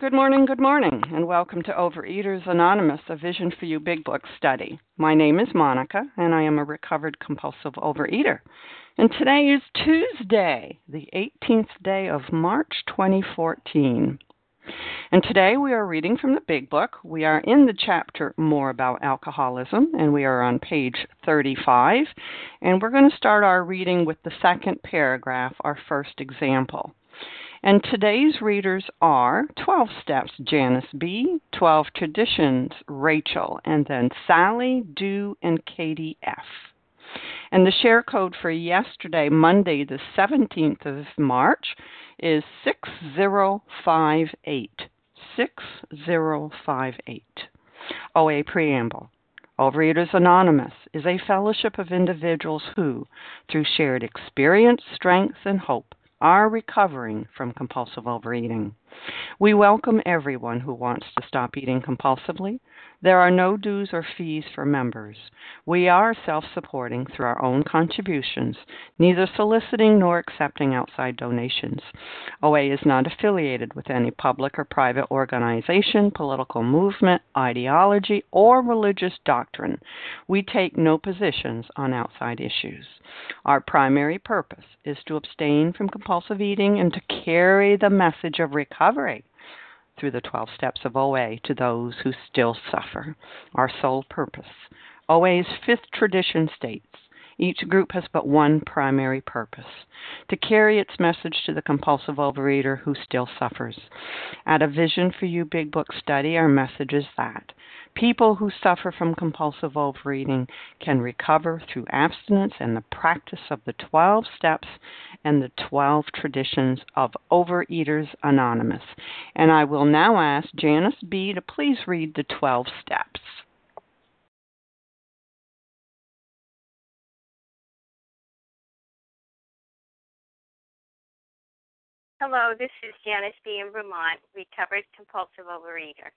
Good morning, good morning, and welcome to Overeaters Anonymous, a Vision for You Big Book study. My name is Monica, and I am a recovered compulsive overeater. And today is Tuesday, the 18th day of March 2014. And today we are reading from the Big Book. We are in the chapter More About Alcoholism, and we are on page 35. And we're going to start our reading with the second paragraph, our first example. And today's readers are 12 Steps, Janice B., 12 Traditions, Rachel, and then Sally, Do, and Katie F. And the share code for yesterday, Monday, the 17th of March, is 6058. 6058. OA Preamble. Overeaters Anonymous is a fellowship of individuals who, through shared experience, strength, and hope, are recovering from compulsive overeating. We welcome everyone who wants to stop eating compulsively. There are no dues or fees for members. We are self supporting through our own contributions, neither soliciting nor accepting outside donations. OA is not affiliated with any public or private organization, political movement, ideology, or religious doctrine. We take no positions on outside issues. Our primary purpose is to abstain from compulsive eating and to carry the message of recovery through the 12 steps of OA to those who still suffer. Our sole purpose. OA's fifth tradition states each group has but one primary purpose to carry its message to the compulsive overeater who still suffers. At a Vision for You Big Book study, our message is that people who suffer from compulsive overeating can recover through abstinence and the practice of the 12 steps and the 12 traditions of Overeaters Anonymous. And I will now ask Janice B. to please read the 12 steps. Hello, this is Janice B. in Vermont, recovered compulsive overeater.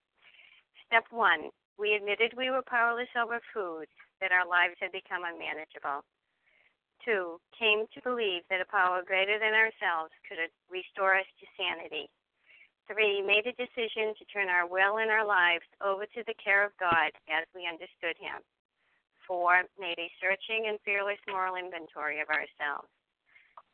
Step one, we admitted we were powerless over food, that our lives had become unmanageable. Two, came to believe that a power greater than ourselves could restore us to sanity. Three, made a decision to turn our will and our lives over to the care of God as we understood Him. Four, made a searching and fearless moral inventory of ourselves.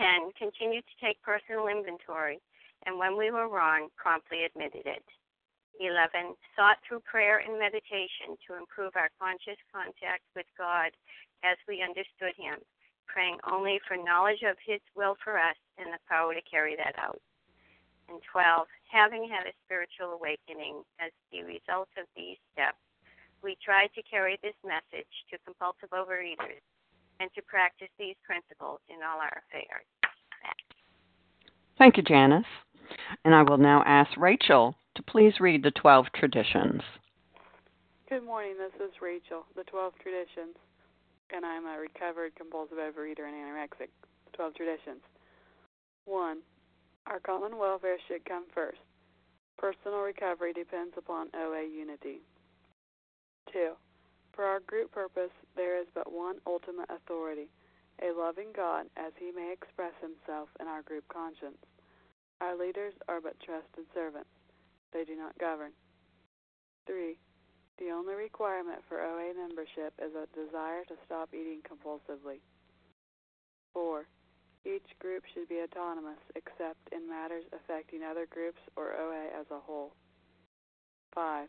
10. Continued to take personal inventory, and when we were wrong, promptly admitted it. 11. Sought through prayer and meditation to improve our conscious contact with God as we understood Him, praying only for knowledge of His will for us and the power to carry that out. And 12. Having had a spiritual awakening as the result of these steps, we tried to carry this message to compulsive overeaters and to practice these principles in all our affairs. Thank you, Janice. And I will now ask Rachel to please read the 12 traditions. Good morning. This is Rachel, the 12 traditions, and I'm a recovered compulsive overeater and anorexic. 12 traditions. 1. Our common welfare should come first. Personal recovery depends upon OA unity. 2. For our group purpose, there is but one ultimate authority, a loving God, as he may express himself in our group conscience. Our leaders are but trusted servants, they do not govern. 3. The only requirement for OA membership is a desire to stop eating compulsively. 4. Each group should be autonomous except in matters affecting other groups or OA as a whole. 5.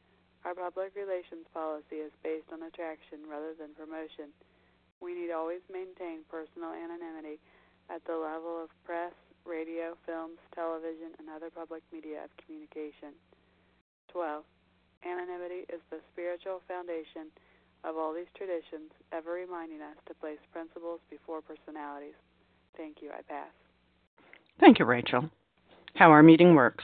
Our public relations policy is based on attraction rather than promotion. We need always maintain personal anonymity at the level of press, radio, films, television, and other public media of communication. 12. Anonymity is the spiritual foundation of all these traditions, ever reminding us to place principles before personalities. Thank you. I pass. Thank you, Rachel. How our meeting works.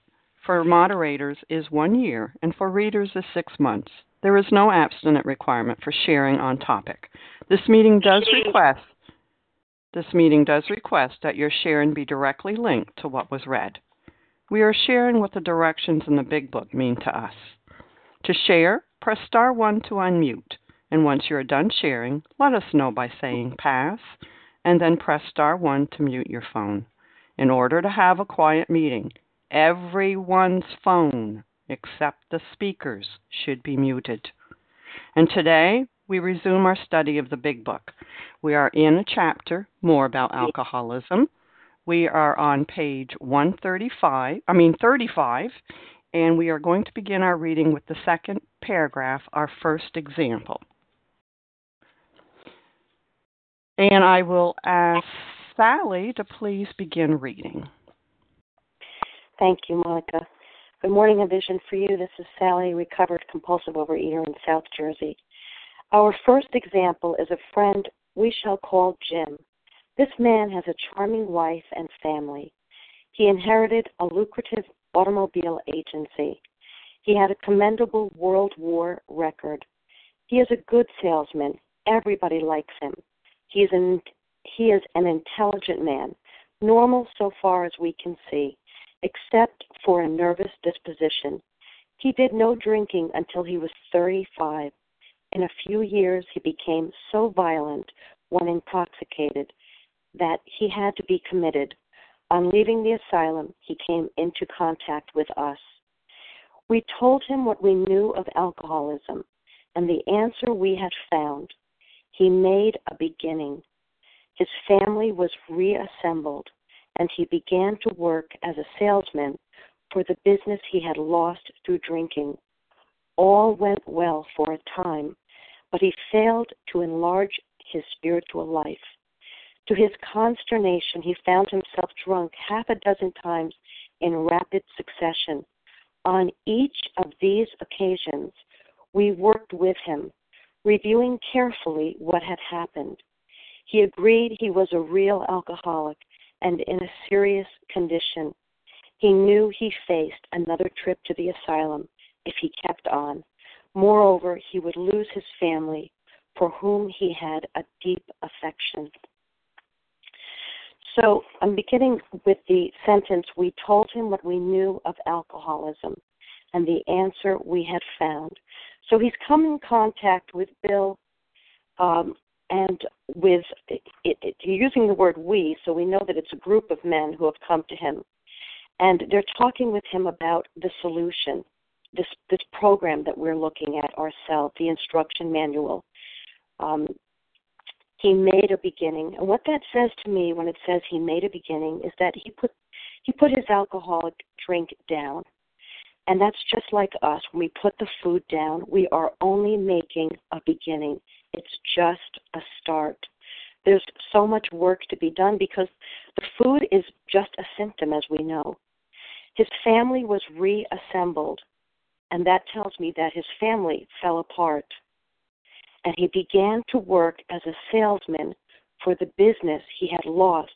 for moderators is one year, and for readers is six months. There is no abstinent requirement for sharing on topic. This meeting does request this meeting does request that your sharing be directly linked to what was read. We are sharing what the directions in the Big Book mean to us. To share, press star 1 to unmute, and once you are done sharing, let us know by saying pass, and then press star 1 to mute your phone. In order to have a quiet meeting, everyone's phone except the speaker's should be muted. And today, we resume our study of the Big Book. We are in a chapter more about alcoholism we are on page 135, I mean 35, and we are going to begin our reading with the second paragraph, our first example. And I will ask Sally to please begin reading. Thank you, Monica. Good morning, A Vision for You. This is Sally, recovered compulsive overeater in South Jersey. Our first example is a friend we shall call Jim. This man has a charming wife and family. He inherited a lucrative automobile agency. He had a commendable World War record. He is a good salesman. Everybody likes him. He is an he is an intelligent man, normal so far as we can see, except for a nervous disposition. He did no drinking until he was 35. In a few years, he became so violent when intoxicated that he had to be committed. On leaving the asylum, he came into contact with us. We told him what we knew of alcoholism and the answer we had found. He made a beginning. His family was reassembled, and he began to work as a salesman for the business he had lost through drinking. All went well for a time, but he failed to enlarge his spiritual life. To his consternation, he found himself drunk half a dozen times in rapid succession. On each of these occasions, we worked with him, reviewing carefully what had happened. He agreed he was a real alcoholic and in a serious condition. He knew he faced another trip to the asylum if he kept on. Moreover, he would lose his family, for whom he had a deep affection. So I'm beginning with the sentence We told him what we knew of alcoholism and the answer we had found. So he's come in contact with Bill um, and with it, it, using the word we, so we know that it's a group of men who have come to him. And they're talking with him about the solution, this, this program that we're looking at ourselves, the instruction manual. Um, he made a beginning. And what that says to me when it says he made a beginning is that he put he put his alcoholic drink down. And that's just like us. When we put the food down, we are only making a beginning. It's just a start. There's so much work to be done because the food is just a symptom, as we know. His family was reassembled. and that tells me that his family fell apart. And he began to work as a salesman for the business he had lost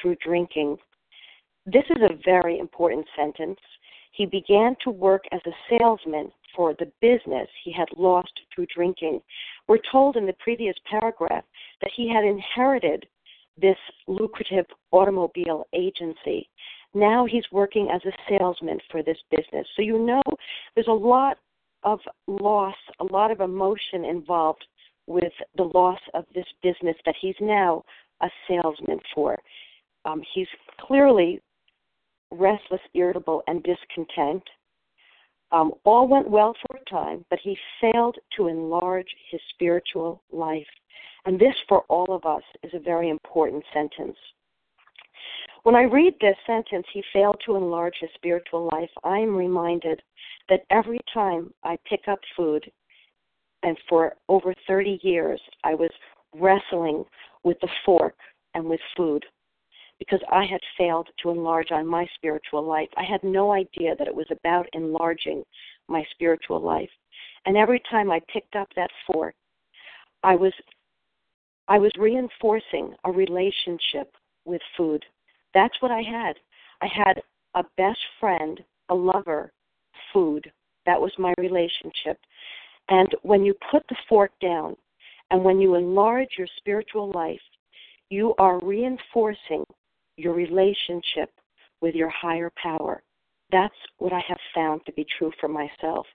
through drinking. This is a very important sentence. He began to work as a salesman for the business he had lost through drinking. We're told in the previous paragraph that he had inherited this lucrative automobile agency. Now he's working as a salesman for this business. So you know there's a lot of loss, a lot of emotion involved with the loss of this business that he's now a salesman for. Um, he's clearly restless, irritable, and discontent. Um, all went well for a time, but he failed to enlarge his spiritual life. And this, for all of us, is a very important sentence. When I read this sentence, he failed to enlarge his spiritual life, I am reminded that every time I pick up food, and for over 30 years, I was wrestling with the fork and with food because I had failed to enlarge on my spiritual life. I had no idea that it was about enlarging my spiritual life. And every time I picked up that fork, I was I was reinforcing a relationship with food. That's what I had. I had a best friend, a lover, food. That was my relationship. And when you put the fork down and when you enlarge your spiritual life, you are reinforcing your relationship with your higher power. That's what I have found to be true for myself.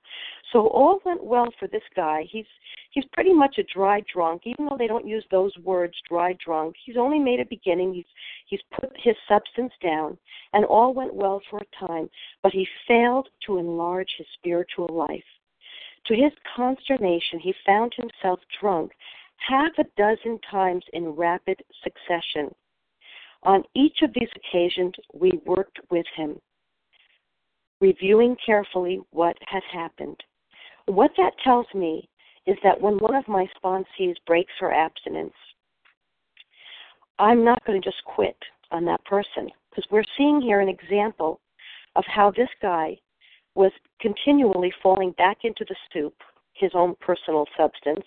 So all went well for this guy. He's he's pretty much a dry drunk, even though they don't use those words, dry drunk. He's only made a beginning. He's he's put his substance down, and all went well for a time. But he failed to enlarge his spiritual life. To his consternation, he found himself drunk half a dozen times in rapid succession. On each of these occasions, we worked with him, reviewing carefully what had happened. What that tells me is that when one of my sponsees breaks her abstinence, I'm not going to just quit on that person because we're seeing here an example of how this guy was continually falling back into the soup, his own personal substance,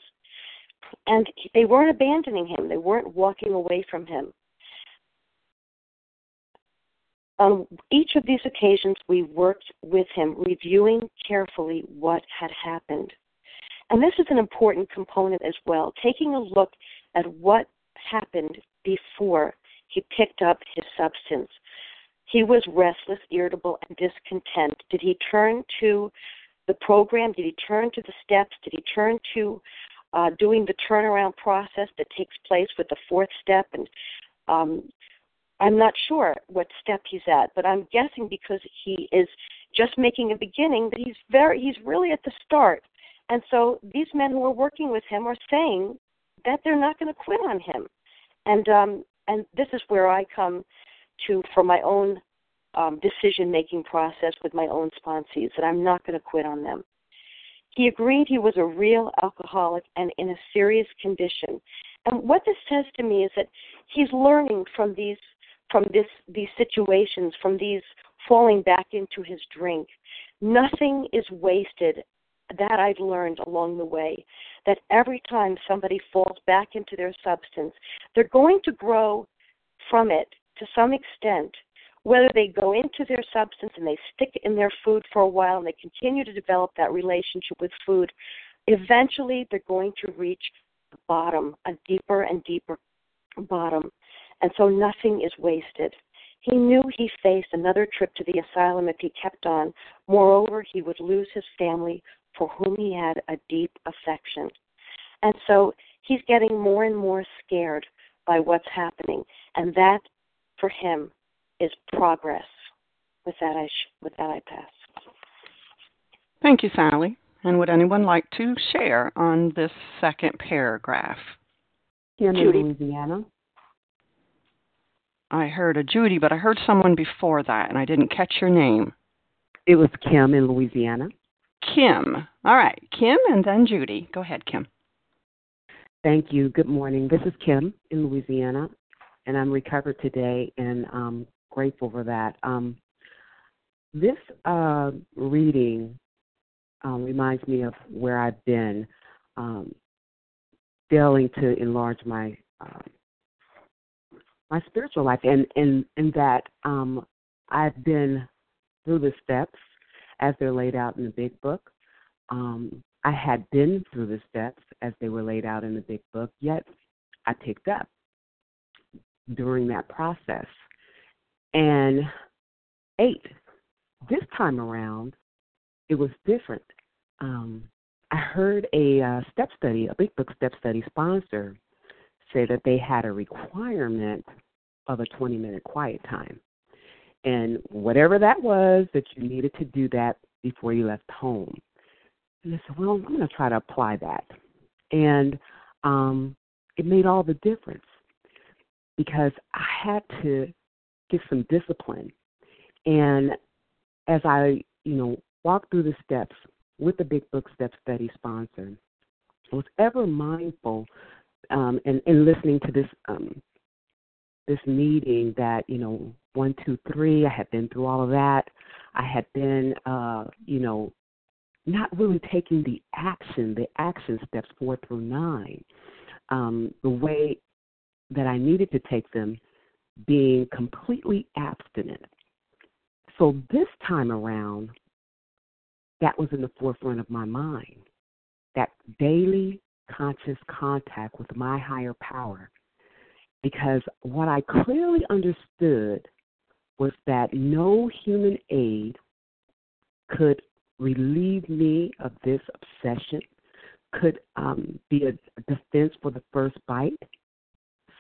and they weren't abandoning him, they weren't walking away from him. On each of these occasions, we worked with him, reviewing carefully what had happened. And this is an important component as well, taking a look at what happened before he picked up his substance. He was restless, irritable, and discontent. Did he turn to the program? Did he turn to the steps? Did he turn to uh, doing the turnaround process that takes place with the fourth step? And um, I'm not sure what step he's at, but I'm guessing because he is just making a beginning that he's very he's really at the start. And so these men who are working with him are saying that they're not going to quit on him. And um, and this is where I come to for my own um, decision making process with my own sponsees that I'm not going to quit on them. He agreed he was a real alcoholic and in a serious condition. And what this says to me is that he's learning from these from this these situations, from these falling back into his drink. Nothing is wasted. That I've learned along the way. That every time somebody falls back into their substance, they're going to grow from it to some extent, whether they go into their substance and they stick in their food for a while and they continue to develop that relationship with food, eventually they're going to reach the bottom, a deeper and deeper bottom. And so nothing is wasted. He knew he faced another trip to the asylum if he kept on. Moreover, he would lose his family for whom he had a deep affection. And so he's getting more and more scared by what's happening. And that for him is progress. With that, I sh- with that I pass. Thank you, Sally. And would anyone like to share on this second paragraph? Kim Judy. in Louisiana. I heard a Judy, but I heard someone before that, and I didn't catch your name. It was Kim in Louisiana. Kim. All right, Kim, and then Judy. Go ahead, Kim. Thank you. Good morning. This is Kim in Louisiana, and I'm recovered today, and I'm grateful for that. Um, this uh, reading um, reminds me of where I've been um, failing to enlarge my uh, my spiritual life, and and and that um, I've been through the steps as they're laid out in the Big Book. Um, I had been through the steps as they were laid out in the Big Book, yet I picked up during that process and ate, This time around, it was different. Um, I heard a uh, step study, a Big Book step study sponsor, say that they had a requirement of a 20 minute quiet time. And whatever that was, that you needed to do that before you left home. And I said, well, I'm going to try to apply that. And um, it made all the difference because I had to get some discipline. And as I, you know, walked through the steps with the Big Book Step Study sponsor, I was ever mindful um, and, and listening to this um, this meeting that you know one two three. I had been through all of that. I had been, uh, you know, not really taking the action, the action steps four through nine, um, the way that I needed to take them, being completely abstinent. So this time around, that was in the forefront of my mind. That daily conscious contact with my higher power. Because what I clearly understood was that no human aid could relieve me of this obsession, could um, be a defense for the first bite.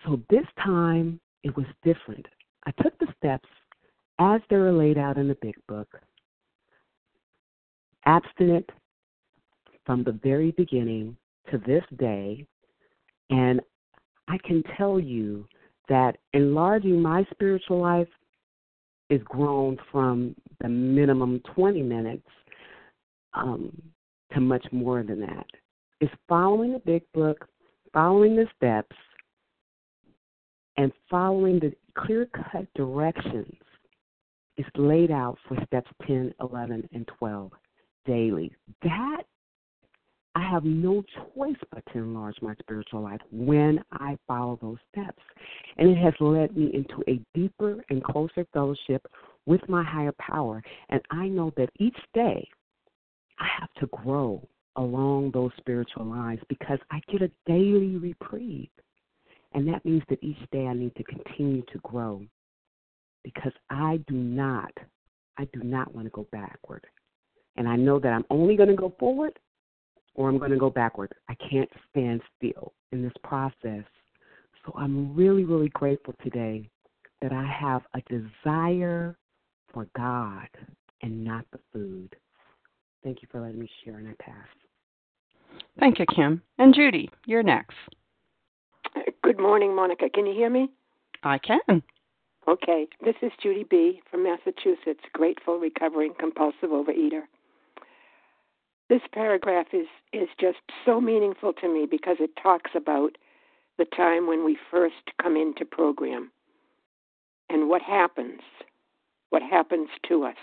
So this time it was different. I took the steps as they were laid out in the big book, abstinent from the very beginning to this day, and I can tell you that enlarging my spiritual life is grown from the minimum 20 minutes um, to much more than that. It's following the big book, following the steps, and following the clear cut directions is laid out for steps 10, 11, and 12 daily. That I have no choice but to enlarge my spiritual life when I follow those steps. And it has led me into a deeper and closer fellowship with my higher power. And I know that each day I have to grow along those spiritual lines because I get a daily reprieve. And that means that each day I need to continue to grow because I do not, I do not want to go backward. And I know that I'm only going to go forward or I'm going to go backward. I can't stand still in this process. So I'm really, really grateful today that I have a desire for God and not the food. Thank you for letting me share, and I pass. Thank you, Kim. And Judy, you're next. Good morning, Monica. Can you hear me? I can. Okay. This is Judy B. from Massachusetts, grateful, recovering, compulsive overeater this paragraph is is just so meaningful to me because it talks about the time when we first come into program and what happens what happens to us.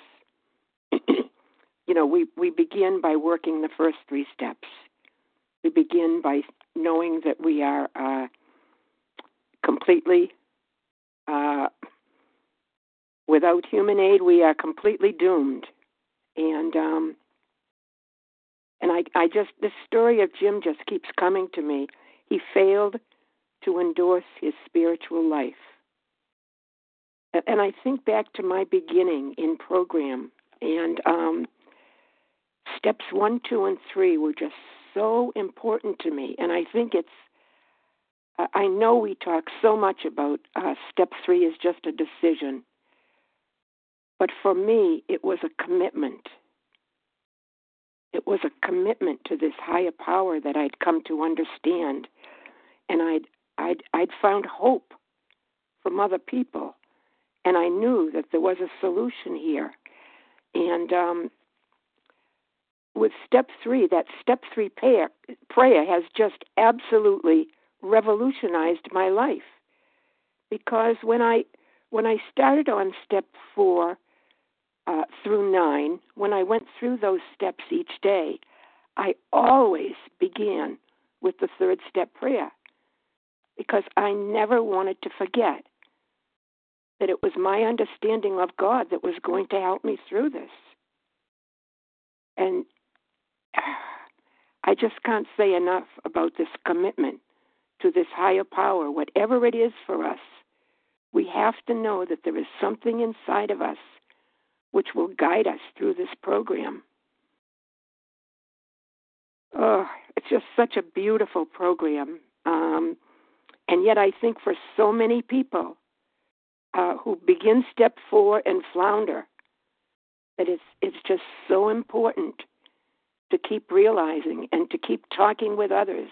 You know we we begin by working the first three steps. We begin by knowing that we are uh, completely uh, without human aid we are completely doomed. And um, and I, I just, this story of Jim just keeps coming to me. He failed to endorse his spiritual life. And I think back to my beginning in program, and um, steps one, two, and three were just so important to me. And I think it's, I know we talk so much about uh, step three is just a decision. But for me, it was a commitment. It was a commitment to this higher power that I'd come to understand, and I'd I'd I'd found hope from other people, and I knew that there was a solution here. And um, with step three, that step three prayer, prayer has just absolutely revolutionized my life. Because when I when I started on step four, uh, through nine, when I went through those steps each day, I always began with the third step prayer because I never wanted to forget that it was my understanding of God that was going to help me through this. And I just can't say enough about this commitment to this higher power, whatever it is for us. We have to know that there is something inside of us which will guide us through this program. Oh, it's just such a beautiful program. Um, and yet, I think for so many people uh, who begin step four and flounder, that it's, it's just so important to keep realizing and to keep talking with others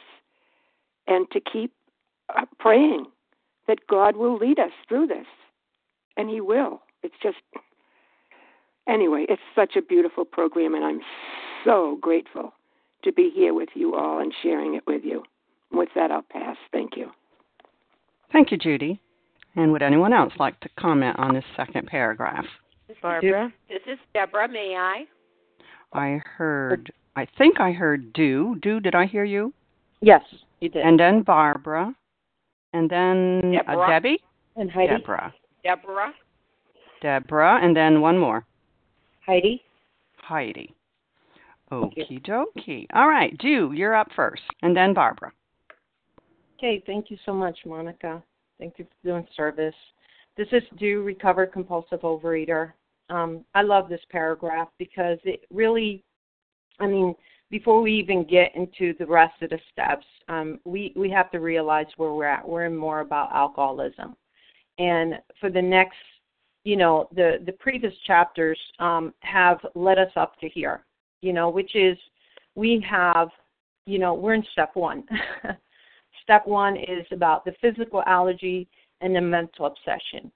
and to keep uh, praying that God will lead us through this. And He will. It's just, anyway, it's such a beautiful program, and I'm so grateful to be here with you all and sharing it with you. With that, I'll pass. Thank you. Thank you, Judy. And would anyone else like to comment on this second paragraph? Barbara, this is Deborah. May I? I heard, I think I heard do. Do, did I hear you? Yes, you did. And then Barbara. And then uh, Debbie? and Heidi. Deborah. Deborah. Deborah. And then one more. Heidi. Heidi. Thank you. Okie dokie. All right, do, you're up first. And then Barbara. Okay, thank you so much, Monica. Thank you for doing service. This is Do Recovered Compulsive Overeater. Um, I love this paragraph because it really, I mean, before we even get into the rest of the steps, um, we, we have to realize where we're at. We're in more about alcoholism. And for the next, you know, the, the previous chapters um, have led us up to here, you know, which is we have, you know, we're in step one. step one is about the physical allergy and the mental obsession.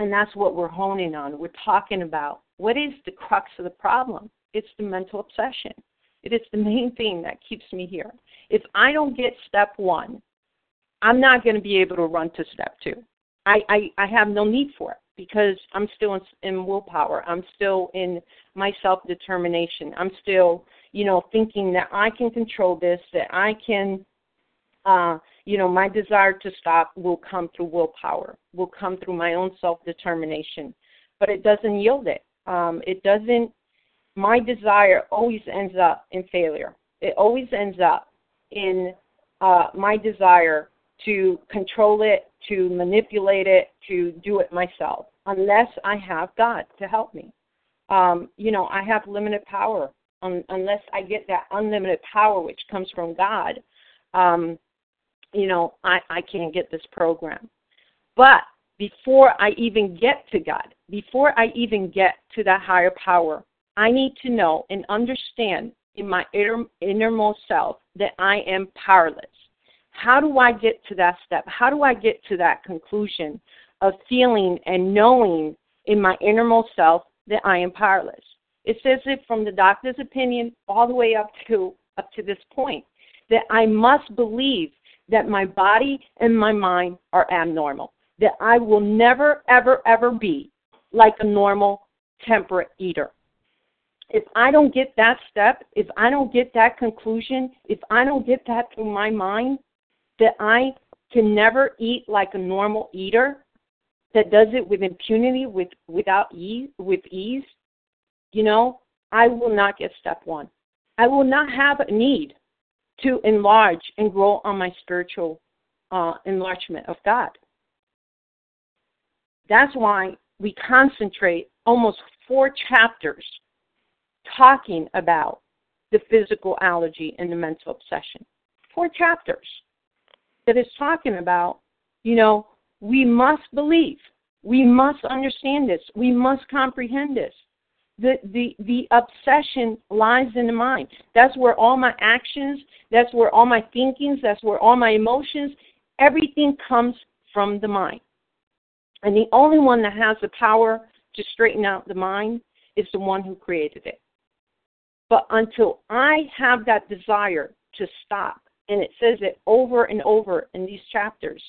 And that's what we're honing on. We're talking about what is the crux of the problem? It's the mental obsession. It is the main thing that keeps me here. If I don't get step one, I'm not going to be able to run to step two. I, I, I have no need for it because I'm still in, in willpower. I'm still in my self determination. I'm still, you know, thinking that I can control this, that I can uh, you know, my desire to stop will come through willpower, will come through my own self determination, but it doesn't yield it. Um, it doesn't, my desire always ends up in failure. It always ends up in uh, my desire to control it, to manipulate it, to do it myself, unless I have God to help me. Um, you know, I have limited power un- unless I get that unlimited power which comes from God. Um, you know, I, I can't get this program. But before I even get to God, before I even get to that higher power, I need to know and understand in my inner, innermost self that I am powerless. How do I get to that step? How do I get to that conclusion of feeling and knowing in my innermost self that I am powerless? It says it from the doctor's opinion all the way up to up to this point that I must believe that my body and my mind are abnormal, that I will never, ever, ever be like a normal temperate eater. If I don't get that step, if I don't get that conclusion, if I don't get that through my mind, that I can never eat like a normal eater that does it with impunity, with without ease, with ease, you know, I will not get step one. I will not have a need to enlarge and grow on my spiritual uh, enlargement of God. That's why we concentrate almost four chapters talking about the physical allergy and the mental obsession. Four chapters that is talking about, you know, we must believe, we must understand this, we must comprehend this. The the the obsession lies in the mind. That's where all my actions that's where all my thinkings that's where all my emotions everything comes from the mind. And the only one that has the power to straighten out the mind is the one who created it. But until i have that desire to stop and it says it over and over in these chapters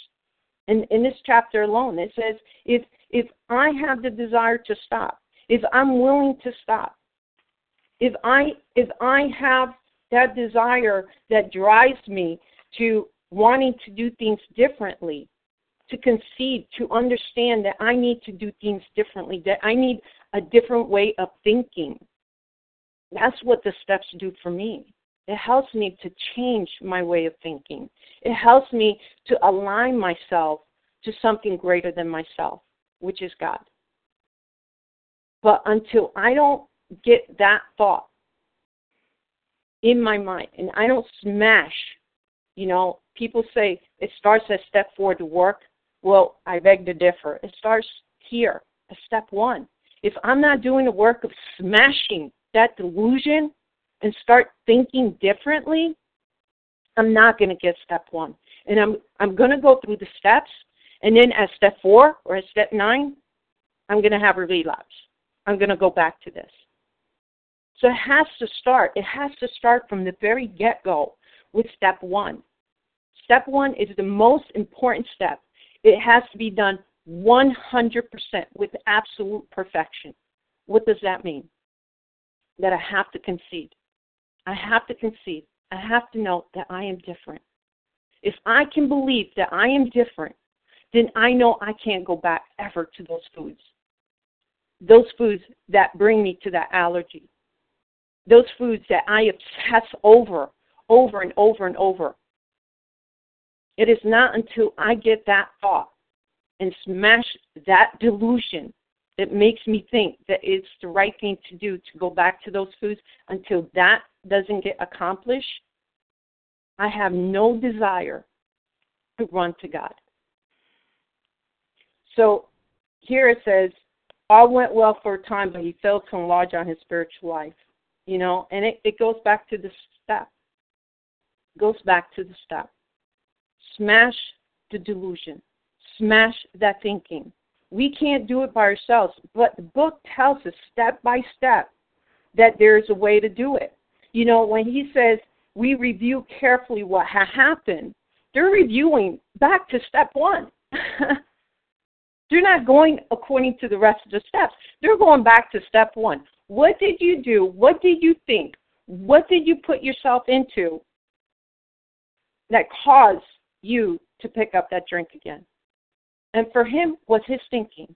And in this chapter alone it says if if i have the desire to stop if I'm willing to stop, if I if I have that desire that drives me to wanting to do things differently, to concede, to understand that I need to do things differently, that I need a different way of thinking. That's what the steps do for me. It helps me to change my way of thinking. It helps me to align myself to something greater than myself, which is God. But until I don't get that thought in my mind and I don't smash, you know, people say it starts at step four to work. Well, I beg to differ. It starts here, at step one. If I'm not doing the work of smashing that delusion and start thinking differently, I'm not going to get step one. And I'm I'm going to go through the steps, and then at step four or at step nine, I'm going to have a relapse. I'm going to go back to this. So it has to start. It has to start from the very get go with step one. Step one is the most important step. It has to be done 100% with absolute perfection. What does that mean? That I have to concede. I have to concede. I have to know that I am different. If I can believe that I am different, then I know I can't go back ever to those foods. Those foods that bring me to that allergy. Those foods that I obsess over, over and over and over. It is not until I get that thought and smash that delusion that makes me think that it's the right thing to do to go back to those foods until that doesn't get accomplished, I have no desire to run to God. So here it says, all went well for a time, but he failed to enlarge on his spiritual life. You know, and it, it goes back to the step. It goes back to the step. Smash the delusion. Smash that thinking. We can't do it by ourselves, but the book tells us step by step that there's a way to do it. You know, when he says we review carefully what ha- happened, they're reviewing back to step one. they're not going according to the rest of the steps. They're going back to step one. What did you do? What did you think? What did you put yourself into that caused you to pick up that drink again? And for him was his thinking.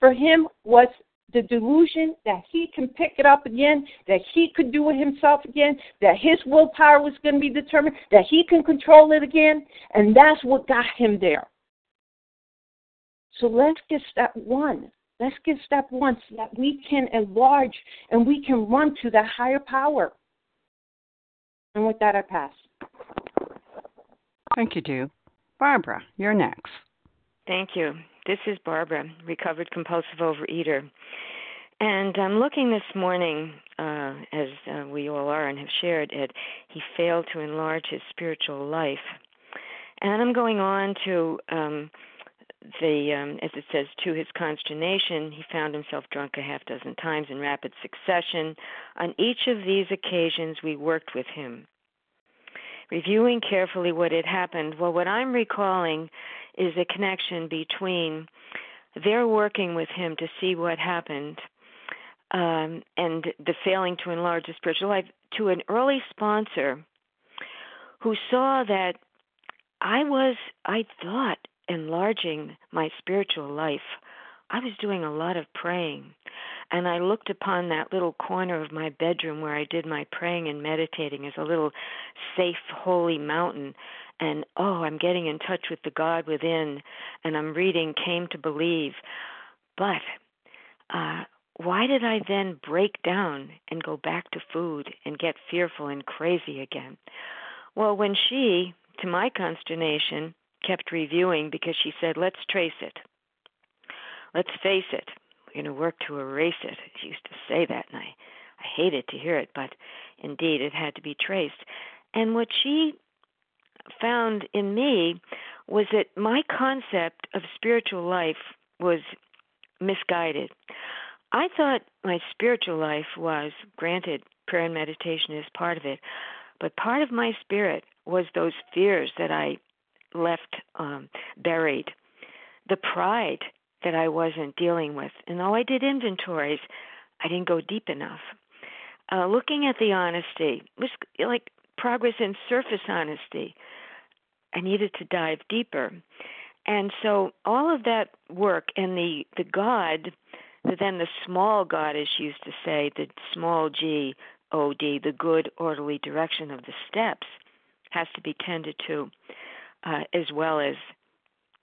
For him was the delusion that he can pick it up again, that he could do it himself again, that his willpower was going to be determined, that he can control it again, and that's what got him there. So let's get step one. Let's get step one so that we can enlarge and we can run to that higher power. And with that, I pass. Thank you, Do. Barbara, you're next. Thank you. This is Barbara, recovered compulsive overeater. And I'm looking this morning, uh, as uh, we all are and have shared it, he failed to enlarge his spiritual life. And I'm going on to um, the, um, as it says, to his consternation, he found himself drunk a half dozen times in rapid succession. On each of these occasions, we worked with him. Reviewing carefully what had happened, well, what I'm recalling is a connection between their working with him to see what happened um, and the failing to enlarge the spiritual life to an early sponsor who saw that I was, I thought, enlarging my spiritual life. I was doing a lot of praying. And I looked upon that little corner of my bedroom where I did my praying and meditating as a little safe, holy mountain and oh, I'm getting in touch with the God within, and I'm reading Came to Believe. But uh, why did I then break down and go back to food and get fearful and crazy again? Well, when she, to my consternation, kept reviewing because she said, let's trace it. Let's face it. We're going to work to erase it. She used to say that, and I, I hated to hear it, but indeed it had to be traced. And what she found in me was that my concept of spiritual life was misguided. I thought my spiritual life was, granted, prayer and meditation is part of it, but part of my spirit was those fears that I left um, buried, the pride that I wasn't dealing with. And though I did inventories, I didn't go deep enough. Uh, looking at the honesty was like progress in surface honesty. I needed to dive deeper. And so all of that work and the, the God, then the small God, as she used to say, the small G O D, the good orderly direction of the steps, has to be tended to, uh, as well as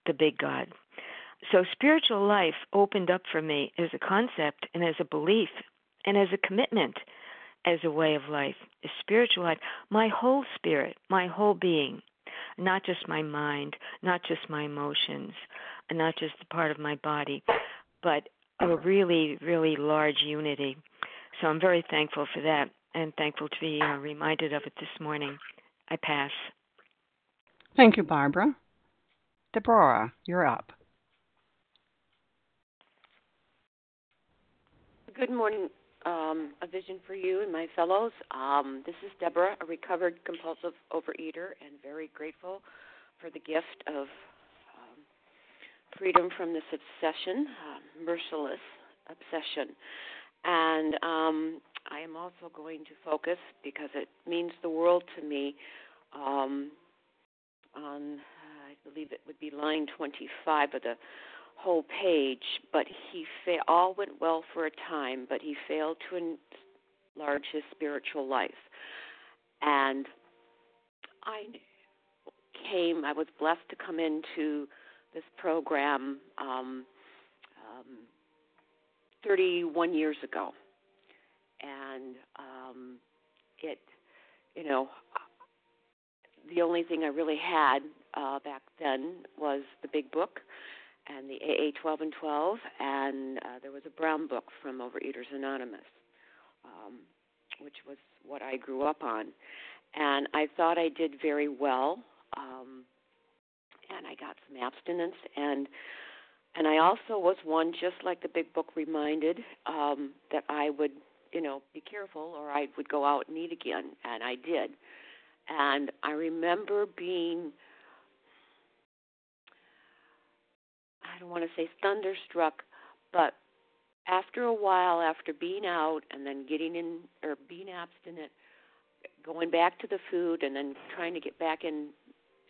the big God. So spiritual life opened up for me as a concept and as a belief and as a commitment as a way of life, a spiritual life, my whole spirit, my whole being, not just my mind, not just my emotions, and not just a part of my body, but a really, really large unity. So I'm very thankful for that and thankful to be uh, reminded of it this morning. I pass. Thank you, Barbara. Deborah, you're up. Good morning, um, a vision for you and my fellows. Um, this is Deborah, a recovered compulsive overeater, and very grateful for the gift of um, freedom from this obsession, uh, merciless obsession. And um, I am also going to focus because it means the world to me um, on, uh, I believe it would be line 25 of the whole page, but he fa- all went well for a time, but he failed to enlarge his spiritual life. And I came, I was blessed to come into this program um, um, 31 years ago. And um, it, you know, the only thing I really had uh, back then was the big book and the AA 12 and 12, and uh, there was a brown book from Overeaters Anonymous, um, which was what I grew up on. And I thought I did very well, um, and I got some abstinence, and and I also was one, just like the big book reminded, um, that I would, you know, be careful, or I would go out and eat again, and I did. And I remember being I don't want to say thunderstruck, but after a while, after being out and then getting in or being abstinent, going back to the food and then trying to get back into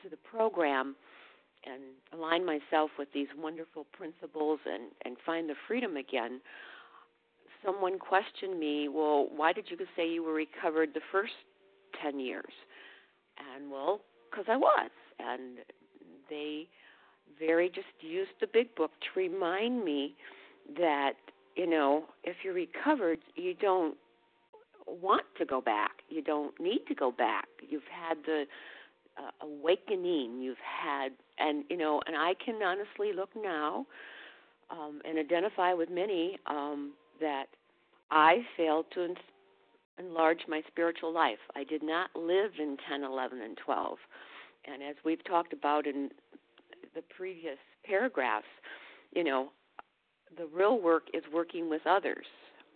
the program and align myself with these wonderful principles and and find the freedom again someone questioned me well why did you say you were recovered the first 10 years? And well because I was. And they very just used the big book to remind me that you know if you're recovered you don't want to go back. You don't need to go back. You've had the uh, awakening. You've had and you know and i can honestly look now um and identify with many um that i failed to en- enlarge my spiritual life. I did not live in 10 11 and 12 and as we've talked about in the previous paragraphs, you know, the real work is working with others.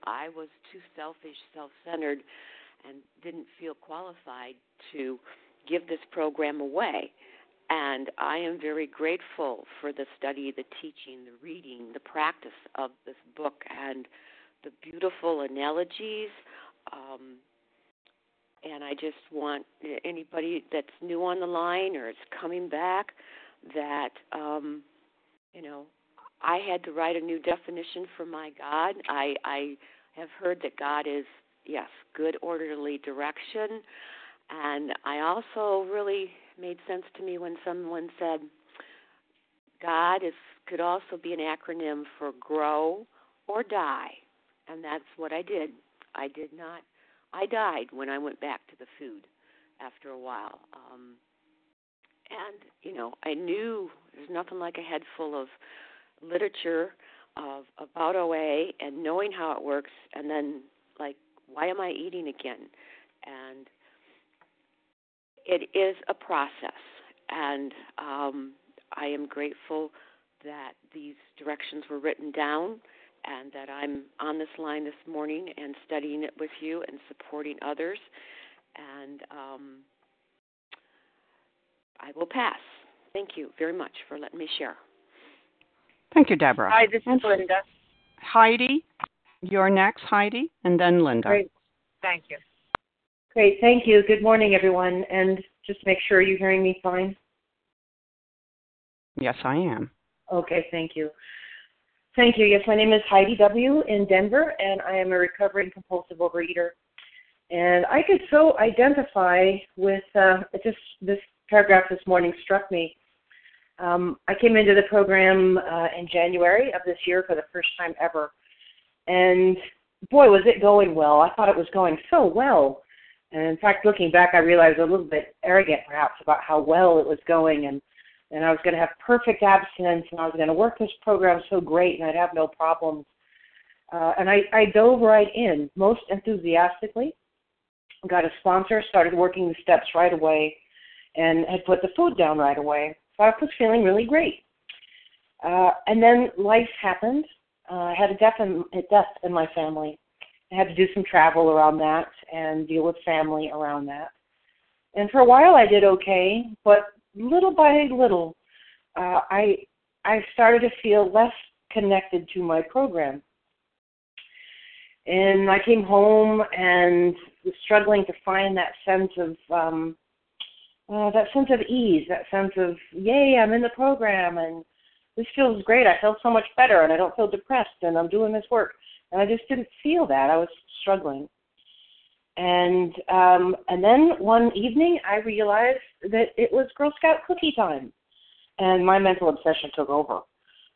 I was too selfish, self centered, and didn't feel qualified to give this program away. And I am very grateful for the study, the teaching, the reading, the practice of this book, and the beautiful analogies. Um, and I just want anybody that's new on the line or is coming back that um, you know I had to write a new definition for my God. I I have heard that God is yes, good orderly direction, and I also really made sense to me when someone said God is could also be an acronym for grow or die, and that's what I did. I did not. I died when I went back to the food after a while. Um, and you know I knew there's nothing like a head full of literature of about OA and knowing how it works, and then like why am I eating again? And it is a process, and um, I am grateful that these directions were written down and that I'm on this line this morning and studying it with you and supporting others. And um, I will pass. Thank you very much for letting me share. Thank you, Deborah. Hi, this is Linda. Heidi, you're next, Heidi, and then Linda. Great. Thank you. Great. Thank you. Good morning, everyone. And just make sure you're hearing me fine. Yes, I am. Okay, thank you. Thank you. Yes, my name is Heidi W. in Denver, and I am a recovering compulsive overeater. And I could so identify with uh, just this paragraph this morning struck me. Um, I came into the program uh, in January of this year for the first time ever, and boy, was it going well! I thought it was going so well, and in fact, looking back, I realized a little bit arrogant perhaps about how well it was going, and and I was going to have perfect abstinence, and I was going to work this program so great, and I'd have no problems. Uh, and I, I dove right in most enthusiastically. Got a sponsor, started working the steps right away, and had put the food down right away. So I was feeling really great. Uh, and then life happened. Uh, I had a death in, a death in my family. I had to do some travel around that and deal with family around that. And for a while I did okay, but little by little, uh, I I started to feel less connected to my program. And I came home and was struggling to find that sense of um, uh, that sense of ease, that sense of yay, I'm in the program and this feels great. I feel so much better and I don't feel depressed and I'm doing this work. And I just didn't feel that. I was struggling. And um, and then one evening I realized that it was Girl Scout cookie time, and my mental obsession took over.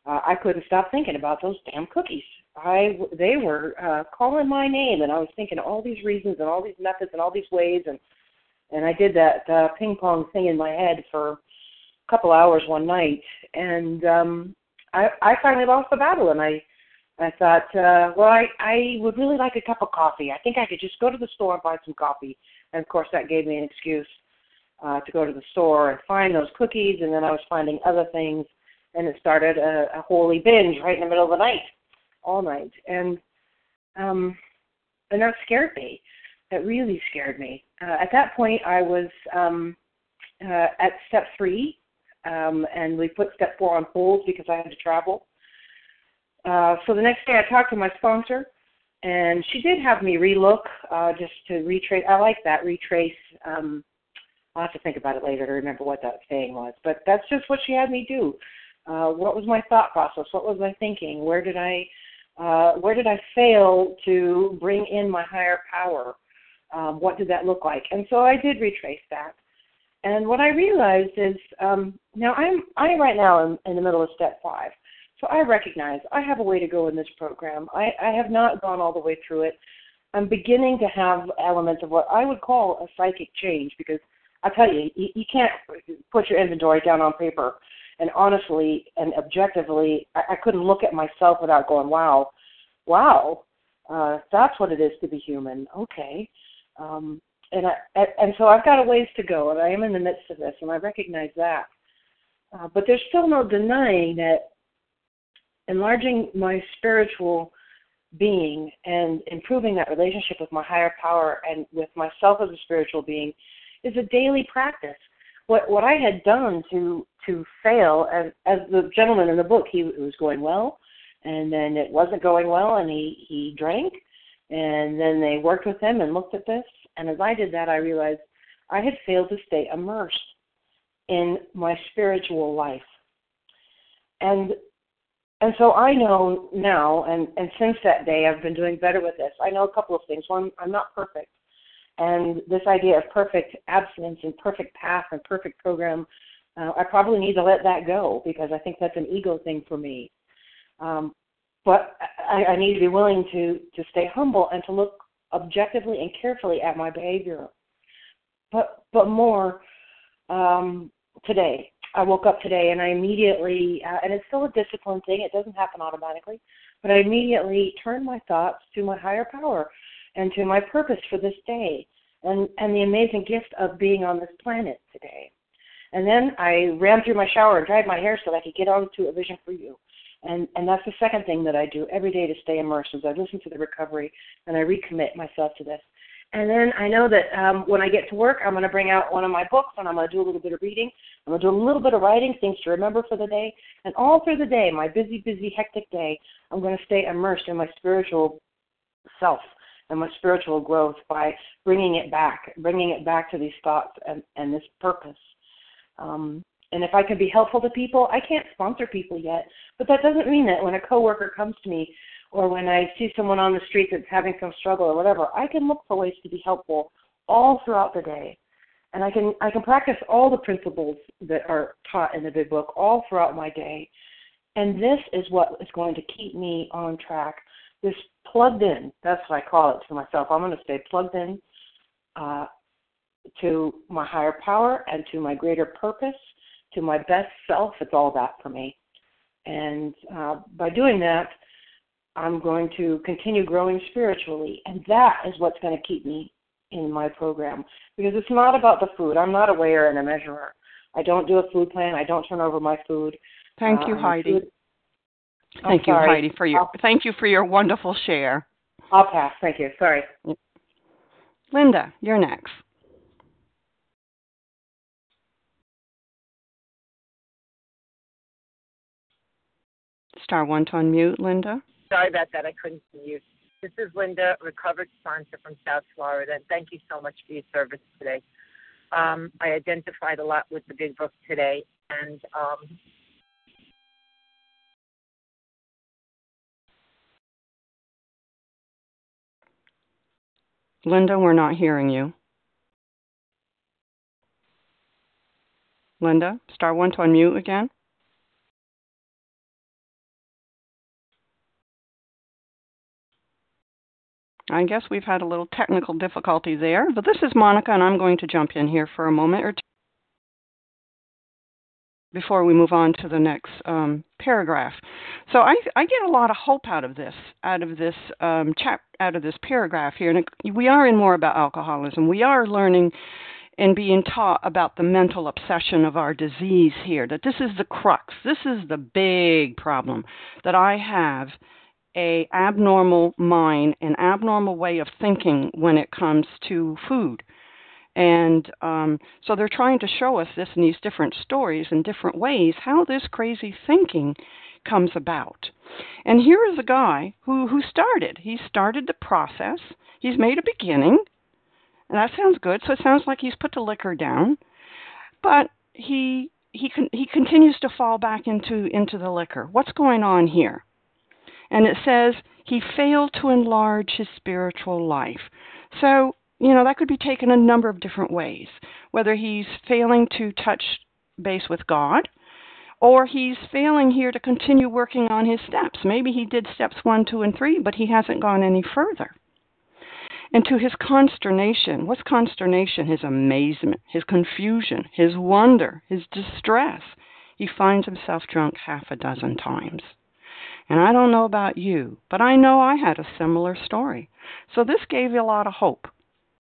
Uh, I couldn't stop thinking about those damn cookies. I they were uh, calling my name, and I was thinking all these reasons and all these methods and all these ways, and and I did that uh, ping pong thing in my head for a couple hours one night, and um, I I finally lost the battle, and I I thought, uh, well, I, I would really like a cup of coffee. I think I could just go to the store and buy some coffee. And of course, that gave me an excuse uh, to go to the store and find those cookies. And then I was finding other things, and it started a, a holy binge right in the middle of the night, all night. And um, and that scared me. That really scared me. Uh, at that point, I was um, uh, at step three, um, and we put step four on hold because I had to travel uh, so the next day I talked to my sponsor, and she did have me relook uh, just to retrace. I like that retrace. Um, I'll have to think about it later to remember what that saying was, but that's just what she had me do. Uh, what was my thought process? What was my thinking? Where did I uh, where did I fail to bring in my higher power? Um, what did that look like? And so I did retrace that. And what I realized is um, now I'm I right now am in the middle of step five. So I recognize I have a way to go in this program. I, I have not gone all the way through it. I'm beginning to have elements of what I would call a psychic change because I tell you, you, you can't put your inventory down on paper. And honestly and objectively, I, I couldn't look at myself without going, wow, wow, uh, that's what it is to be human. Okay. Um, and I, and so I've got a ways to go, and I am in the midst of this, and I recognize that. Uh, but there's still no denying that enlarging my spiritual being and improving that relationship with my higher power and with myself as a spiritual being is a daily practice. What what I had done to to fail as as the gentleman in the book, he was going well, and then it wasn't going well, and he he drank, and then they worked with him and looked at this, and as I did that, I realized I had failed to stay immersed in my spiritual life, and and so I know now, and, and since that day, I've been doing better with this. I know a couple of things. One, I'm not perfect. And this idea of perfect abstinence and perfect path and perfect program, uh, I probably need to let that go because I think that's an ego thing for me. Um, but I, I need to be willing to, to stay humble and to look objectively and carefully at my behavior. But, but more um, today, I woke up today and I immediately, uh, and it's still a discipline thing, it doesn't happen automatically, but I immediately turned my thoughts to my higher power and to my purpose for this day and, and the amazing gift of being on this planet today. And then I ran through my shower and dried my hair so that I could get on to a vision for you. And and that's the second thing that I do every day to stay immersed is I listen to the recovery and I recommit myself to this. And then I know that um, when I get to work, I'm going to bring out one of my books and I'm going to do a little bit of reading. I'm going to do a little bit of writing, things to remember for the day. And all through the day, my busy, busy, hectic day, I'm going to stay immersed in my spiritual self and my spiritual growth by bringing it back, bringing it back to these thoughts and, and this purpose. Um, and if I can be helpful to people, I can't sponsor people yet, but that doesn't mean that when a coworker comes to me or when I see someone on the street that's having some struggle or whatever, I can look for ways to be helpful all throughout the day. And I can I can practice all the principles that are taught in the big book all throughout my day. And this is what is going to keep me on track. This plugged in, that's what I call it to myself. I'm going to stay plugged in uh, to my higher power and to my greater purpose, to my best self. It's all that for me. And uh, by doing that, I'm going to continue growing spiritually. And that is what's going to keep me in my program. Because it's not about the food. I'm not a weigher and a measurer. I don't do a food plan. I don't turn over my food. Thank you, uh, Heidi. Food... Thank you, sorry. Heidi, for your I'll... thank you for your wonderful share. I'll pass. Thank you. Sorry. Linda, you're next. Star one to unmute, Linda. Sorry about that. I couldn't mute. This is Linda, recovered sponsor from South Florida. And thank you so much for your service today. Um, I identified a lot with the big book today, and um, Linda, we're not hearing you. Linda, star one to unmute again. I guess we've had a little technical difficulty there, but this is Monica, and I'm going to jump in here for a moment or two before we move on to the next um, paragraph. So I, I, get a lot of hope out of this, out of this um, chap, out of this paragraph here. And it, we are in more about alcoholism. We are learning and being taught about the mental obsession of our disease here. That this is the crux. This is the big problem that I have a abnormal mind, an abnormal way of thinking when it comes to food. And um, so they're trying to show us this in these different stories in different ways how this crazy thinking comes about. And here is a guy who, who started. He started the process. He's made a beginning. And that sounds good. So it sounds like he's put the liquor down. But he he con- he continues to fall back into into the liquor. What's going on here? And it says he failed to enlarge his spiritual life. So you know, that could be taken a number of different ways. Whether he's failing to touch base with God, or he's failing here to continue working on his steps. Maybe he did steps one, two, and three, but he hasn't gone any further. And to his consternation, what's consternation? His amazement, his confusion, his wonder, his distress. He finds himself drunk half a dozen times. And I don't know about you, but I know I had a similar story. So this gave you a lot of hope.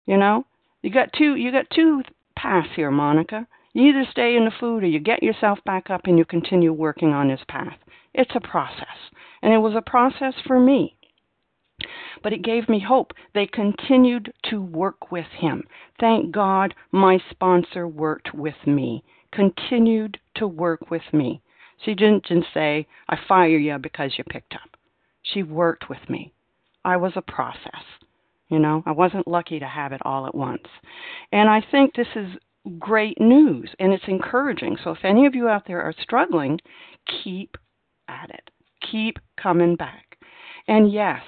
You know, you got two you got two paths here, Monica. You either stay in the food or you get yourself back up and you continue working on this path. It's a process. And it was a process for me. But it gave me hope. They continued to work with him. Thank God my sponsor worked with me, continued to work with me. She didn't just say, I fire you because you picked up. She worked with me. I was a process. You know, I wasn't lucky to have it all at once. And I think this is great news and it's encouraging. So if any of you out there are struggling, keep at it. Keep coming back. And yes,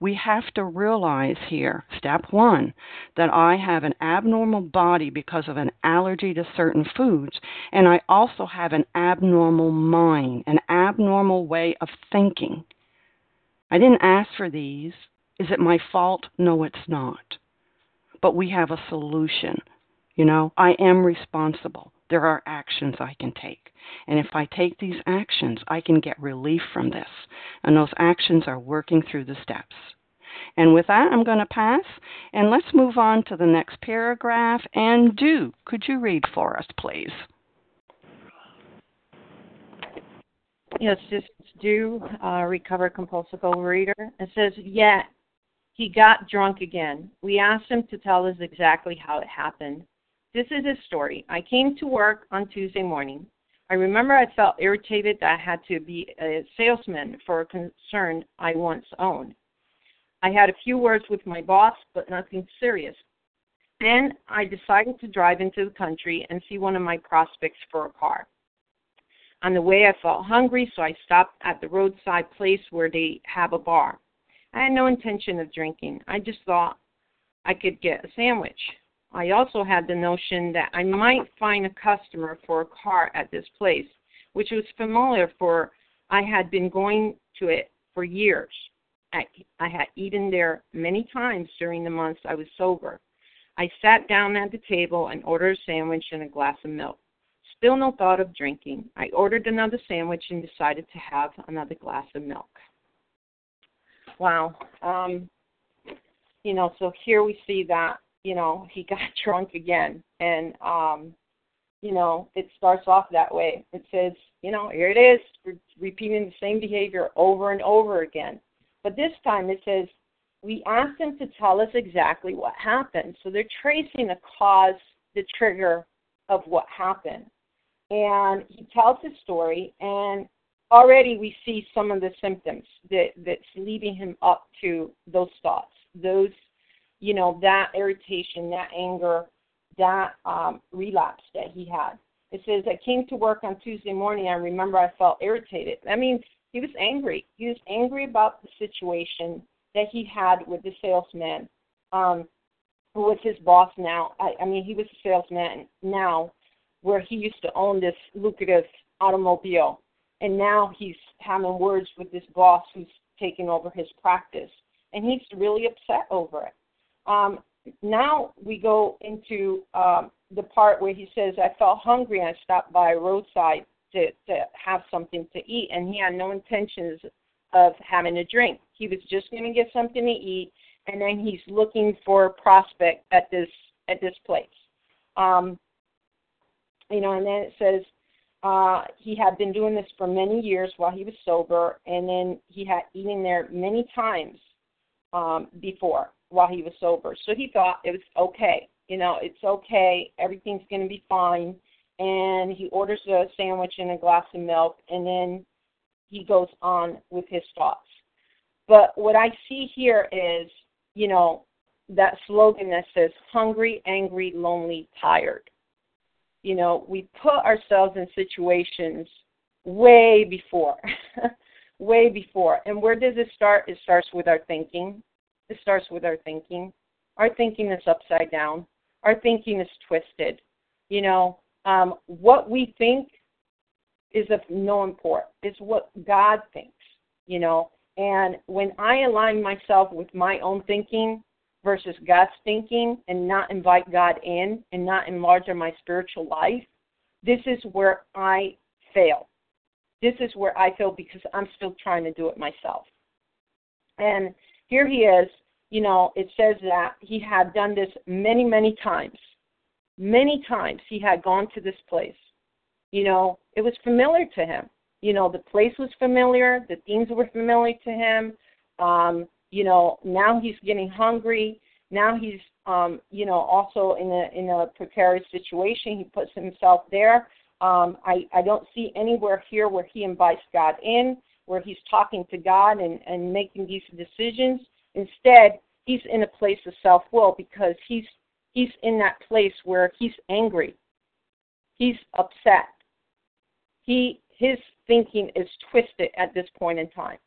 we have to realize here, step one, that I have an abnormal body because of an allergy to certain foods, and I also have an abnormal mind, an abnormal way of thinking. I didn't ask for these. Is it my fault? No, it's not. But we have a solution. You know, I am responsible. There are actions I can take. And if I take these actions, I can get relief from this. And those actions are working through the steps. And with that, I'm going to pass. And let's move on to the next paragraph. And Do, could you read for us, please? Yes, just Do uh, recover compulsive overeater. It says, yet he got drunk again. We asked him to tell us exactly how it happened. This is his story. I came to work on Tuesday morning. I remember I felt irritated that I had to be a salesman for a concern I once owned. I had a few words with my boss, but nothing serious. Then I decided to drive into the country and see one of my prospects for a car. On the way, I felt hungry, so I stopped at the roadside place where they have a bar. I had no intention of drinking. I just thought I could get a sandwich. I also had the notion that I might find a customer for a car at this place, which was familiar for I had been going to it for years. I, I had eaten there many times during the months I was sober. I sat down at the table and ordered a sandwich and a glass of milk. Still no thought of drinking. I ordered another sandwich and decided to have another glass of milk. Wow. Um, you know, so here we see that, you know, he got drunk again. And, um, you know, it starts off that way. It says, you know, here it is, repeating the same behavior over and over again. But this time it says, we asked him to tell us exactly what happened. So they're tracing the cause, the trigger of what happened. And he tells his story, and already we see some of the symptoms that that's leading him up to those thoughts, those, you know, that irritation, that anger, that um, relapse that he had. It says, I came to work on Tuesday morning. I remember I felt irritated. That means he was angry. He was angry about the situation that he had with the salesman, um, who was his boss now. I, I mean, he was a salesman now, where he used to own this lucrative automobile, and now he's having words with this boss who's taking over his practice, and he's really upset over it. Um, now we go into um, the part where he says, "I felt hungry. and I stopped by a roadside to to have something to eat, and he had no intentions of having a drink. He was just going to get something to eat, and then he's looking for a prospect at this at this place. Um, you know, and then it says uh, he had been doing this for many years while he was sober, and then he had eaten there many times um, before while he was sober. So he thought it was okay. You know, it's okay. Everything's going to be fine and he orders a sandwich and a glass of milk, and then he goes on with his thoughts. But what I see here is, you know, that slogan that says hungry, angry, lonely, tired. You know, we put ourselves in situations way before, way before. And where does it start? It starts with our thinking. It starts with our thinking. Our thinking is upside down. Our thinking is twisted. You know, um, what we think is of no import. It's what God thinks, you know. And when I align myself with my own thinking versus God's thinking and not invite God in and not enlarge my spiritual life, this is where I fail. This is where I fail because I'm still trying to do it myself. And here he is, you know, it says that he had done this many, many times. Many times he had gone to this place. You know, it was familiar to him. You know, the place was familiar, the things were familiar to him. Um, you know, now he's getting hungry. Now he's um, you know, also in a in a precarious situation. He puts himself there. Um, I, I don't see anywhere here where he invites God in, where he's talking to God and, and making these decisions. Instead, he's in a place of self will because he's he's in that place where he's angry. He's upset. He his thinking is twisted at this point in time.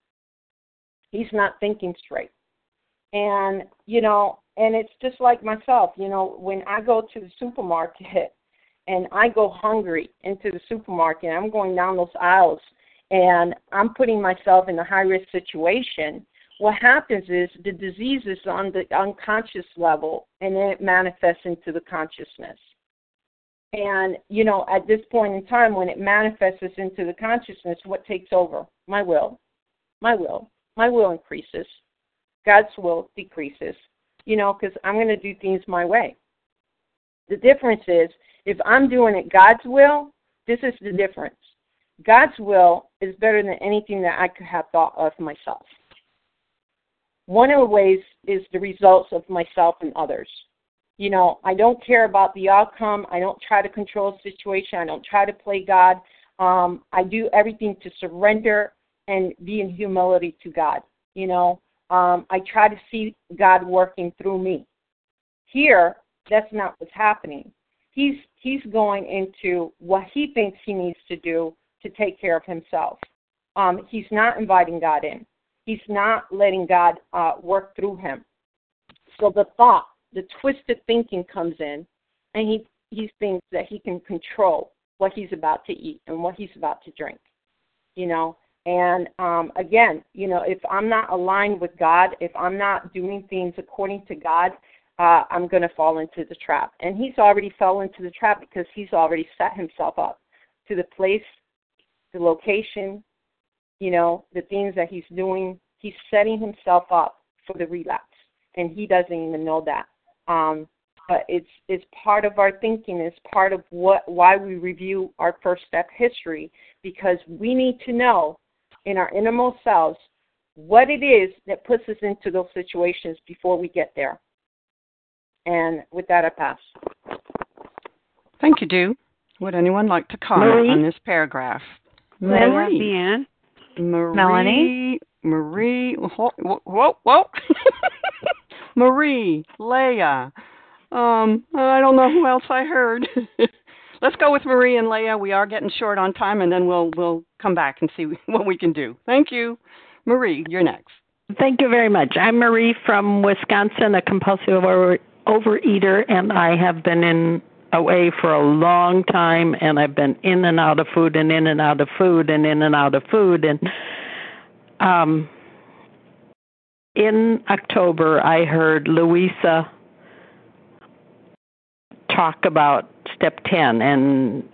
He's not thinking straight. And you know, and it's just like myself, you know, when I go to the supermarket and I go hungry into the supermarket, I'm going down those aisles and I'm putting myself in a high risk situation what happens is the disease is on the unconscious level and then it manifests into the consciousness. And, you know, at this point in time, when it manifests into the consciousness, what takes over? My will. My will. My will increases. God's will decreases, you know, because I'm going to do things my way. The difference is if I'm doing it God's will, this is the difference. God's will is better than anything that I could have thought of myself. One of the ways is the results of myself and others. You know, I don't care about the outcome. I don't try to control the situation. I don't try to play God. Um, I do everything to surrender and be in humility to God. You know, um, I try to see God working through me. Here, that's not what's happening. He's he's going into what he thinks he needs to do to take care of himself. Um, he's not inviting God in. He's not letting God uh, work through him. So the thought, the twisted thinking comes in, and he he thinks that he can control what he's about to eat and what he's about to drink. You know, and um, again, you know, if I'm not aligned with God, if I'm not doing things according to God, uh, I'm going to fall into the trap. And he's already fell into the trap because he's already set himself up to the place, the location, you know, the things that he's doing. He's setting himself up for the relapse, and he doesn't even know that. Um, but it's it's part of our thinking. It's part of what why we review our first step history because we need to know in our innermost selves what it is that puts us into those situations before we get there. And with that, I pass. Thank you, Do. Would anyone like to comment Marie? on this paragraph? Marie. Deanne. Marie. Melanie. Marie. Whoa, whoa, whoa. Marie. Leah. Um, I don't know who else I heard. Let's go with Marie and Leah. We are getting short on time, and then we'll we'll come back and see what we can do. Thank you, Marie. You're next. Thank you very much. I'm Marie from Wisconsin, a compulsive over, overeater, and I have been in OA for a long time, and I've been in and out of food, and in and out of food, and in and out of food, and um, in October, I heard Louisa talk about step 10 and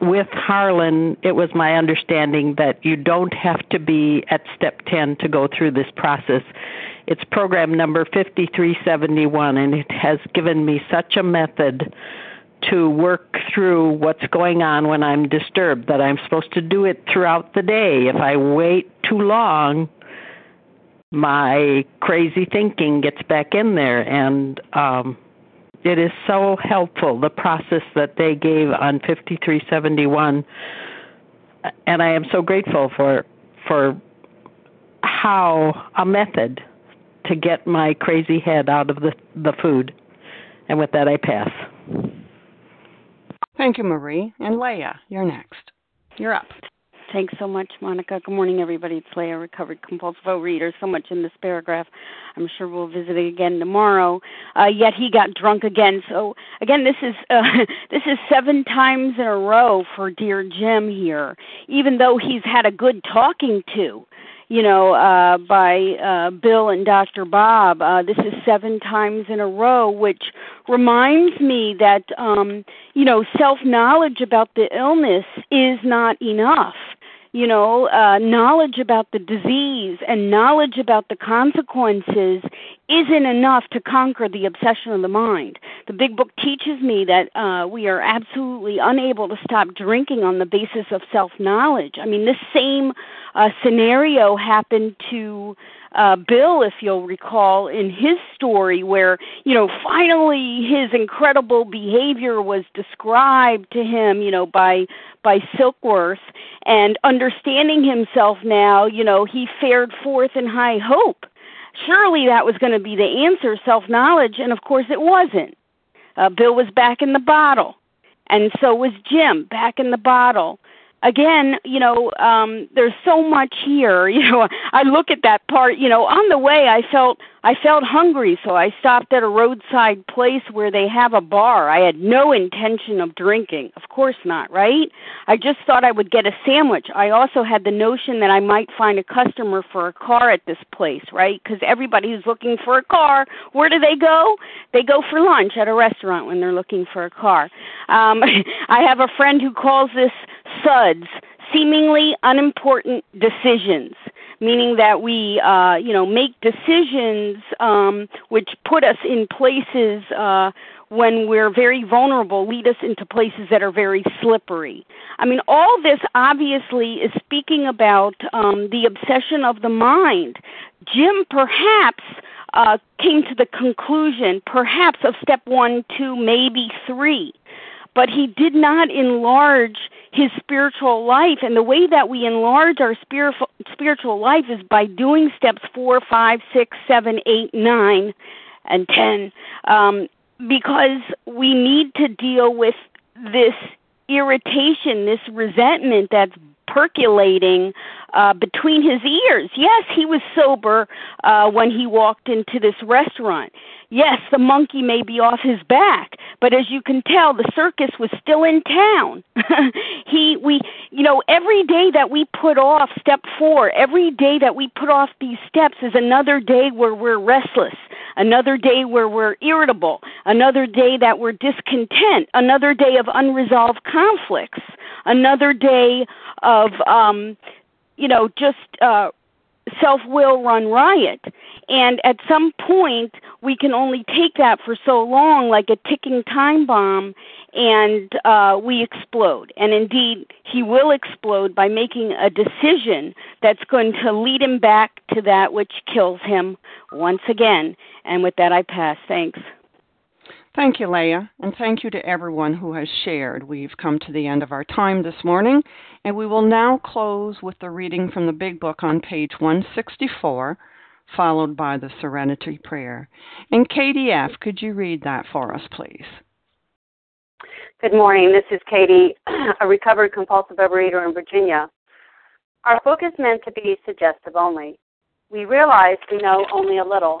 with Harlan it was my understanding that you don't have to be at step 10 to go through this process. It's program number 5371 and it has given me such a method to work through what's going on when I'm disturbed that I'm supposed to do it throughout the day if I wait too long my crazy thinking gets back in there and um it is so helpful the process that they gave on 5371 and I am so grateful for for how a method to get my crazy head out of the the food. And with that I pass. Thank you, Marie. And Leah, you're next. You're up. Thanks so much, Monica. Good morning, everybody. It's Leah, recovered compulsive overeater. So much in this paragraph. I'm sure we'll visit it again tomorrow. Uh, yet he got drunk again. So again, this is uh, this is seven times in a row for dear Jim here. Even though he's had a good talking to, you know, uh, by uh, Bill and Dr. Bob. Uh, this is seven times in a row, which reminds me that, um, you know, self knowledge about the illness is not enough you know, uh, knowledge about the disease and knowledge about the consequences isn't enough to conquer the obsession of the mind. The big book teaches me that uh, we are absolutely unable to stop drinking on the basis of self knowledge. I mean, this same uh, scenario happened to uh, Bill, if you'll recall, in his story, where you know finally his incredible behavior was described to him, you know, by by Silkworth, and understanding himself now, you know, he fared forth in high hope. Surely that was going to be the answer, self knowledge, and of course it wasn't. Uh, Bill was back in the bottle, and so was Jim back in the bottle again, you know, um, there's so much here. You know, I look at that part. You know, on the way, I felt I felt hungry, so I stopped at a roadside place where they have a bar. I had no intention of drinking. Of course not, right? I just thought I would get a sandwich. I also had the notion that I might find a customer for a car at this place, right? Because everybody who's looking for a car, where do they go? They go for lunch at a restaurant when they're looking for a car. Um, I have a friend who calls this SUDS, seemingly unimportant decisions meaning that we uh, you know make decisions um, which put us in places uh, when we're very vulnerable lead us into places that are very slippery. I mean, all this obviously is speaking about um, the obsession of the mind. Jim perhaps uh, came to the conclusion, perhaps, of step one, two, maybe three, but he did not enlarge his spiritual life. And the way that we enlarge our spiritual spiritual life is by doing steps four, five, six, seven, eight, nine, and ten, um, because we need to deal with this irritation, this resentment that's percolating uh, between his ears. Yes, he was sober uh, when he walked into this restaurant. Yes, the monkey may be off his back, but as you can tell, the circus was still in town. he, we, you know, every day that we put off step four, every day that we put off these steps is another day where we're restless, another day where we're irritable, another day that we're discontent, another day of unresolved conflicts, another day of, um, you know, just uh, self will run riot. And at some point, we can only take that for so long, like a ticking time bomb, and uh, we explode. And indeed, he will explode by making a decision that's going to lead him back to that which kills him once again. And with that, I pass. Thanks. Thank you, Leah, and thank you to everyone who has shared. We've come to the end of our time this morning, and we will now close with the reading from the Big Book on page 164, followed by the Serenity Prayer. And Katie F., could you read that for us, please? Good morning. This is Katie, a recovered compulsive overeater in Virginia. Our book is meant to be suggestive only. We realize we know only a little